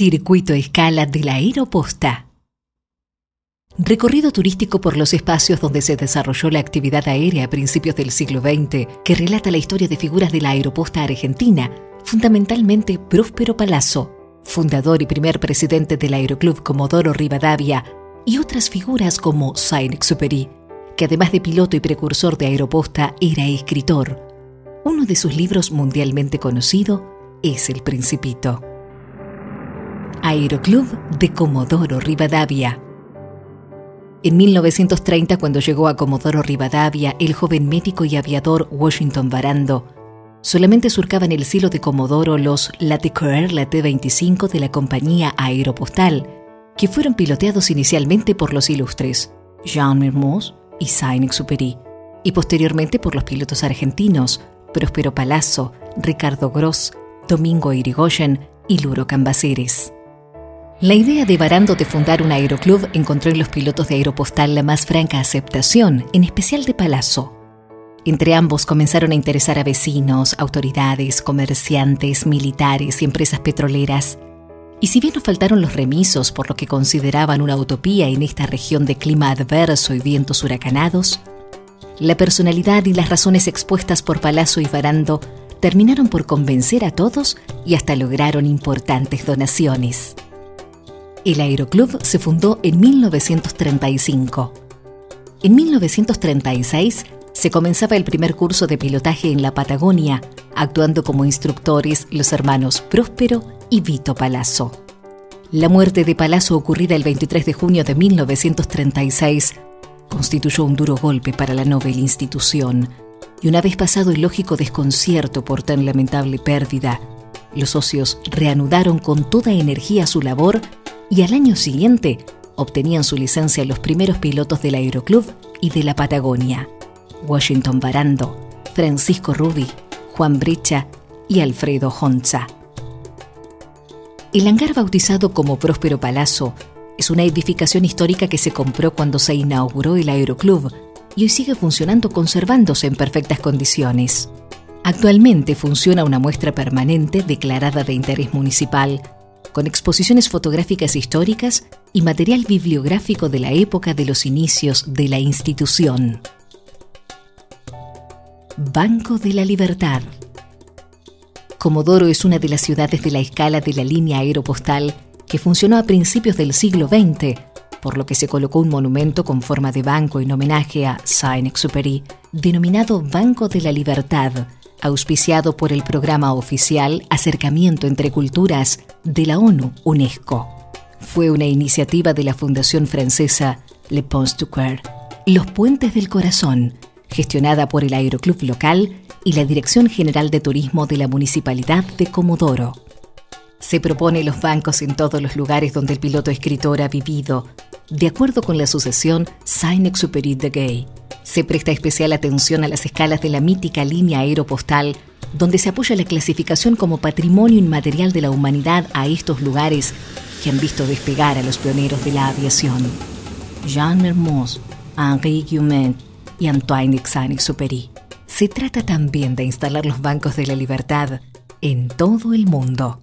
Circuito Escala de la Aeroposta. Recorrido turístico por los espacios donde se desarrolló la actividad aérea a principios del siglo XX, que relata la historia de figuras de la aeroposta argentina, fundamentalmente Próspero Palazzo, fundador y primer presidente del Aeroclub Comodoro Rivadavia, y otras figuras como Saint-Exupéry, que además de piloto y precursor de aeroposta era escritor. Uno de sus libros mundialmente conocido es El Principito. Aeroclub de Comodoro Rivadavia. En 1930, cuando llegó a Comodoro Rivadavia, el joven médico y aviador Washington Barando, solamente surcaban el cielo de Comodoro los Latécoère la T-25 de la compañía aeropostal, que fueron piloteados inicialmente por los ilustres Jean Mermoz y Saint-Exupéry, y posteriormente por los pilotos argentinos Próspero Palazzo, Ricardo Gross, Domingo Irigoyen y Luro Cambaceres. La idea de Barando de fundar un aeroclub encontró en los pilotos de Aeropostal la más franca aceptación, en especial de Palazzo. Entre ambos comenzaron a interesar a vecinos, autoridades, comerciantes, militares y empresas petroleras. Y si bien no faltaron los remisos por lo que consideraban una utopía en esta región de clima adverso y vientos huracanados, la personalidad y las razones expuestas por Palazzo y Barando terminaron por convencer a todos y hasta lograron importantes donaciones. El Aeroclub se fundó en 1935. En 1936 se comenzaba el primer curso de pilotaje en la Patagonia, actuando como instructores los hermanos Próspero y Vito Palazzo. La muerte de Palazzo ocurrida el 23 de junio de 1936 constituyó un duro golpe para la noble institución, y una vez pasado el lógico desconcierto por tan lamentable pérdida, los socios reanudaron con toda energía su labor y al año siguiente obtenían su licencia los primeros pilotos del Aeroclub y de la Patagonia, Washington Barando, Francisco Rubi, Juan Brecha y Alfredo Honza. El hangar bautizado como Próspero Palazzo es una edificación histórica que se compró cuando se inauguró el Aeroclub y hoy sigue funcionando conservándose en perfectas condiciones. Actualmente funciona una muestra permanente declarada de interés municipal con exposiciones fotográficas históricas y material bibliográfico de la época de los inicios de la institución. Banco de la Libertad. Comodoro es una de las ciudades de la escala de la línea aeropostal que funcionó a principios del siglo XX, por lo que se colocó un monumento con forma de banco en homenaje a Saint-Exupéry, denominado Banco de la Libertad, auspiciado por el programa oficial Acercamiento entre Culturas de la ONU UNESCO. Fue una iniciativa de la Fundación Francesa Le Pont du Coeur, Los Puentes del Corazón, gestionada por el Aeroclub local y la Dirección General de Turismo de la Municipalidad de Comodoro. Se propone los bancos en todos los lugares donde el piloto escritor ha vivido, de acuerdo con la sucesión Saint-Exupéry de Gay se presta especial atención a las escalas de la mítica línea aeropostal, donde se apoya la clasificación como patrimonio inmaterial de la humanidad a estos lugares que han visto despegar a los pioneros de la aviación. Jean Mermoz, Henri Guillemot y Antoine Exupéry. Se trata también de instalar los bancos de la libertad en todo el mundo.